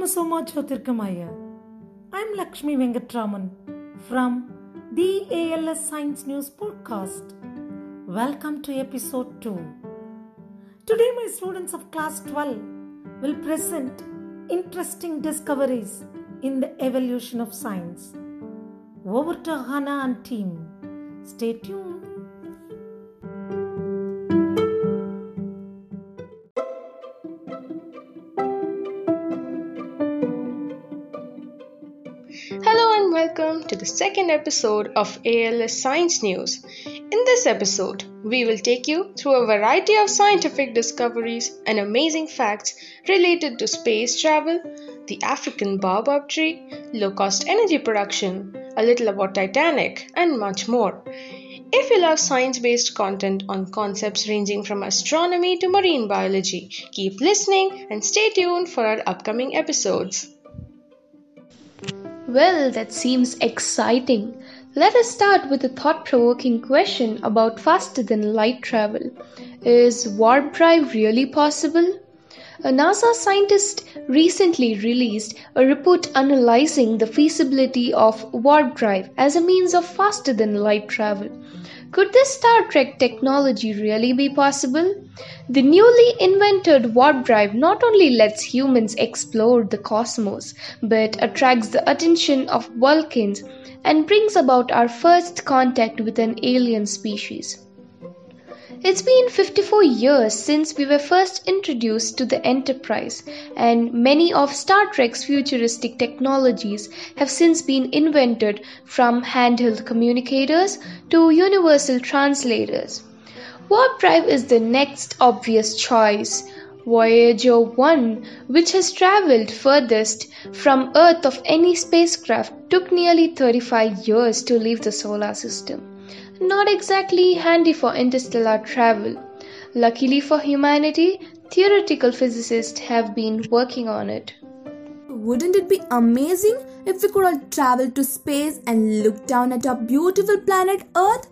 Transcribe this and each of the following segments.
Namasoma Jyotirgamaya. I'm Lakshmi Venkatraman from the ALS Science News Podcast. Welcome to episode 2. Today, my students of class 12 will present interesting discoveries in the evolution of science. Over to and team. Stay tuned. The second episode of ALS Science News. In this episode, we will take you through a variety of scientific discoveries and amazing facts related to space travel, the African baobab tree, low cost energy production, a little about Titanic, and much more. If you love science based content on concepts ranging from astronomy to marine biology, keep listening and stay tuned for our upcoming episodes. Well, that seems exciting. Let us start with a thought provoking question about faster than light travel. Is warp drive really possible? A NASA scientist recently released a report analyzing the feasibility of warp drive as a means of faster than light travel. Could this Star Trek technology really be possible? The newly invented warp drive not only lets humans explore the cosmos, but attracts the attention of Vulcans and brings about our first contact with an alien species. It's been 54 years since we were first introduced to the Enterprise, and many of Star Trek's futuristic technologies have since been invented from handheld communicators to universal translators. Warp drive is the next obvious choice. Voyager 1, which has traveled furthest from Earth of any spacecraft, took nearly 35 years to leave the solar system not exactly handy for interstellar travel. Luckily for humanity, theoretical physicists have been working on it. Wouldn't it be amazing if we could all travel to space and look down at our beautiful planet Earth?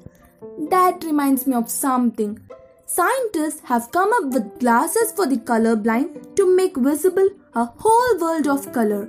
That reminds me of something. Scientists have come up with glasses for the colorblind to make visible a whole world of color.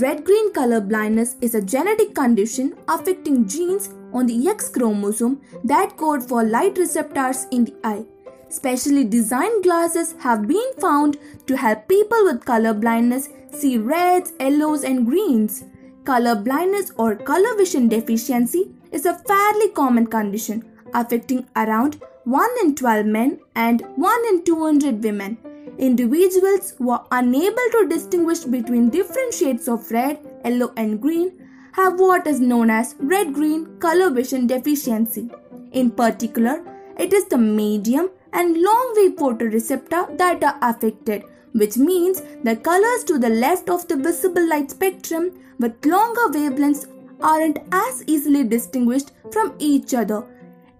Red green color blindness is a genetic condition affecting genes on the X chromosome that code for light receptors in the eye. Specially designed glasses have been found to help people with color blindness see reds, yellows, and greens. Color blindness or color vision deficiency is a fairly common condition affecting around 1 in 12 men and 1 in 200 women. Individuals who are unable to distinguish between different shades of red, yellow, and green have what is known as red green color vision deficiency. In particular, it is the medium and long wave photoreceptor that are affected, which means the colors to the left of the visible light spectrum with longer wavelengths aren't as easily distinguished from each other.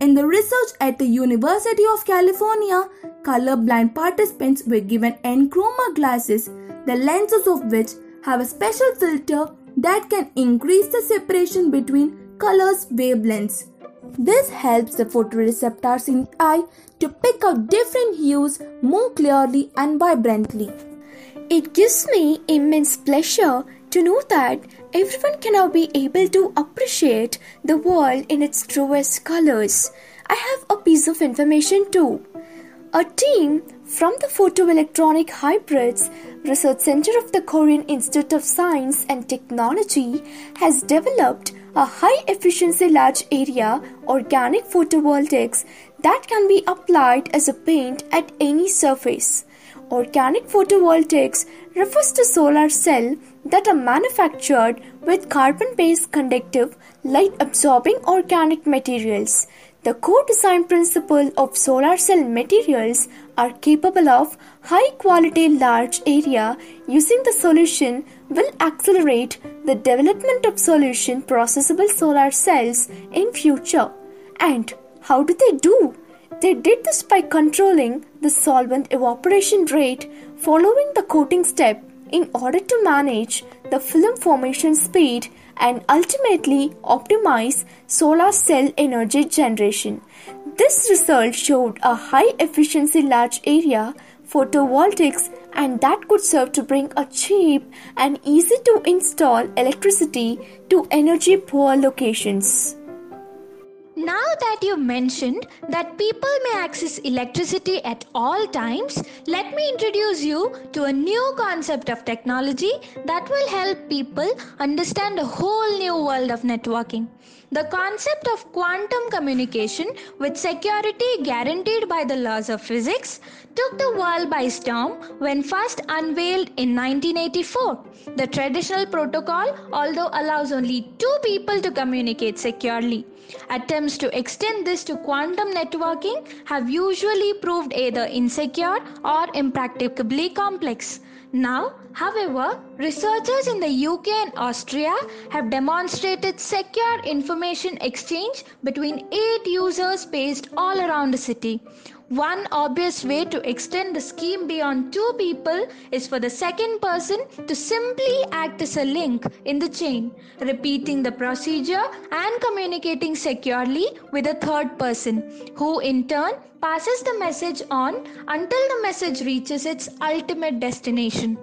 In the research at the University of California, colorblind participants were given EnChroma glasses, the lenses of which have a special filter that can increase the separation between colors wavelengths. This helps the photoreceptors in the eye to pick out different hues more clearly and vibrantly. It gives me immense pleasure to know that everyone can now be able to appreciate the world in its truest colors. I have a piece of information too. A team from the Photoelectronic Hybrids Research Center of the Korean Institute of Science and Technology has developed a high efficiency large area organic photovoltaics that can be applied as a paint at any surface. Organic photovoltaics refers to solar cell that are manufactured with carbon based conductive light absorbing organic materials. The core design principle of solar cell materials are capable of high quality large area using the solution will accelerate the development of solution processable solar cells in future. And how do they do? They did this by controlling the solvent evaporation rate following the coating step in order to manage the film formation speed and ultimately optimize solar cell energy generation. This result showed a high efficiency large area photovoltaics and that could serve to bring a cheap and easy to install electricity to energy poor locations. Now that you mentioned that people may access electricity at all times, let me introduce you to a new concept of technology that will help people understand a whole new world of networking. The concept of quantum communication with security guaranteed by the laws of physics took the world by storm when first unveiled in 1984. The traditional protocol, although allows only two people to communicate securely, Attempts to extend this to quantum networking have usually proved either insecure or impracticably complex. Now, however, researchers in the UK and Austria have demonstrated secure information exchange between eight users based all around the city. One obvious way to extend the scheme beyond two people is for the second person to simply act as a link in the chain, repeating the procedure and communicating securely with a third person, who in turn passes the message on until the message reaches its ultimate destination.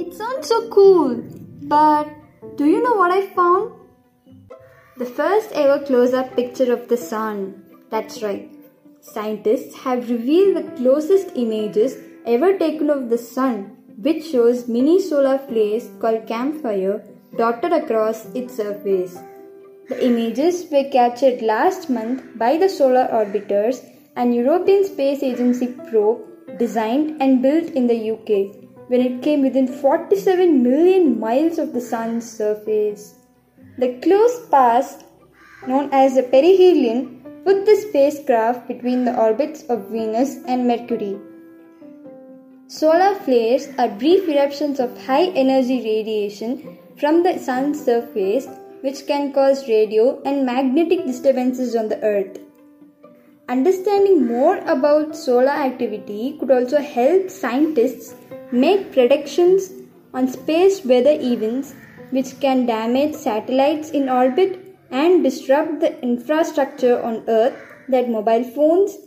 It sounds so cool, but do you know what I found? The first ever close up picture of the sun. That's right. Scientists have revealed the closest images ever taken of the sun, which shows mini solar flares called campfire dotted across its surface. The images were captured last month by the Solar Orbiters, an European Space Agency probe designed and built in the UK, when it came within 47 million miles of the Sun's surface. The close pass, known as the perihelion, put the spacecraft between the orbits of Venus and Mercury. Solar flares are brief eruptions of high energy radiation from the sun's surface which can cause radio and magnetic disturbances on the earth. Understanding more about solar activity could also help scientists make predictions on space weather events which can damage satellites in orbit and disrupt the infrastructure on Earth that mobile phones,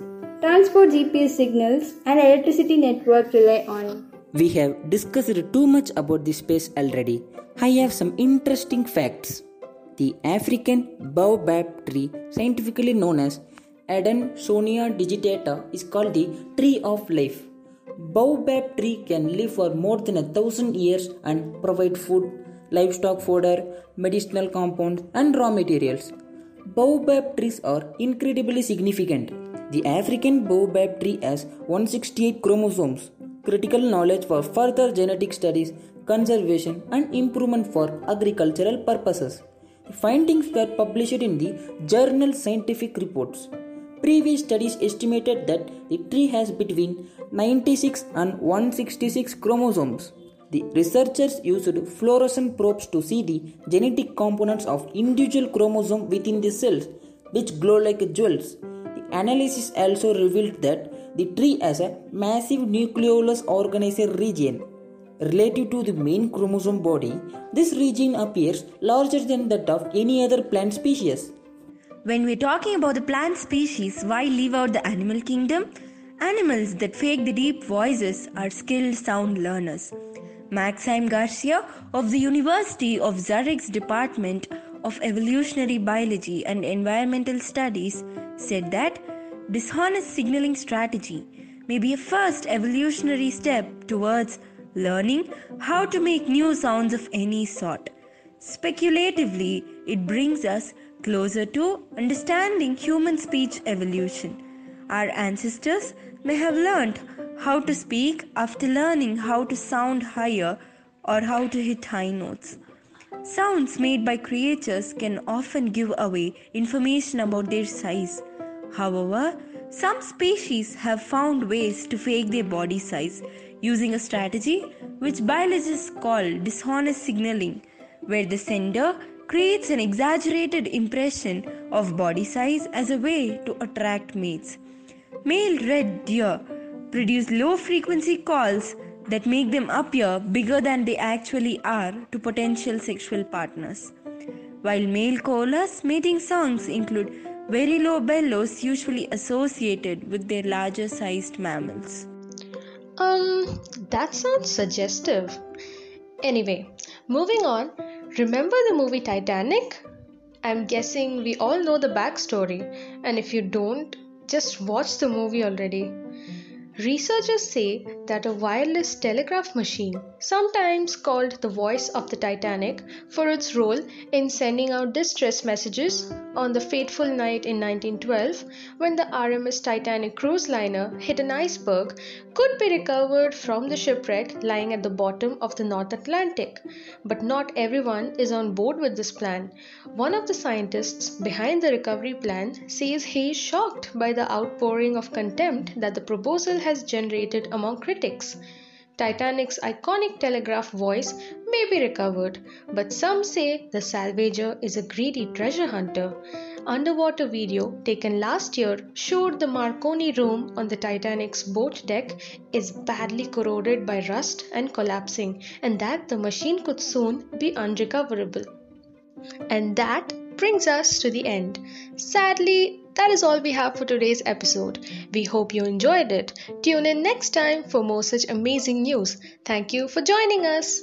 transport GPS signals, and electricity networks rely on. We have discussed too much about this space already. I have some interesting facts. The African baobab tree, scientifically known as Adansonia digitata, is called the tree of life. Baobab tree can live for more than a thousand years and provide food, livestock fodder, medicinal compounds, and raw materials. Baobab trees are incredibly significant. The African baobab tree has 168 chromosomes, critical knowledge for further genetic studies, conservation, and improvement for agricultural purposes. The findings were published in the journal Scientific Reports. Previous studies estimated that the tree has between 96 and 166 chromosomes. The researchers used fluorescent probes to see the genetic components of individual chromosomes within the cells, which glow like jewels. The analysis also revealed that the tree has a massive nucleolus organizer region. Relative to the main chromosome body, this region appears larger than that of any other plant species. When we're talking about the plant species, why leave out the animal kingdom? Animals that fake the deep voices are skilled sound learners. Maxime Garcia of the University of Zurich's Department of Evolutionary Biology and Environmental Studies said that dishonest signaling strategy may be a first evolutionary step towards learning how to make new sounds of any sort. Speculatively, it brings us closer to understanding human speech evolution. Our ancestors may have learned how to speak after learning how to sound higher or how to hit high notes. Sounds made by creatures can often give away information about their size. However, some species have found ways to fake their body size using a strategy which biologists call dishonest signaling, where the sender creates an exaggerated impression of body size as a way to attract mates. Male red deer produce low frequency calls that make them appear bigger than they actually are to potential sexual partners. While male koalas mating songs include very low bellows usually associated with their larger sized mammals. Um, that sounds suggestive. Anyway, moving on, remember the movie Titanic? I'm guessing we all know the backstory, and if you don't, just watch the movie already. Researchers say that a wireless telegraph machine, sometimes called the voice of the Titanic for its role in sending out distress messages on the fateful night in 1912 when the RMS Titanic cruise liner hit an iceberg, could be recovered from the shipwreck lying at the bottom of the North Atlantic. But not everyone is on board with this plan. One of the scientists behind the recovery plan says he is shocked by the outpouring of contempt that the proposal has generated among critics. Titanic's iconic telegraph voice may be recovered, but some say the salvager is a greedy treasure hunter. Underwater video taken last year showed the Marconi room on the Titanic's boat deck is badly corroded by rust and collapsing, and that the machine could soon be unrecoverable. And that brings us to the end. Sadly, that is all we have for today's episode. We hope you enjoyed it. Tune in next time for more such amazing news. Thank you for joining us.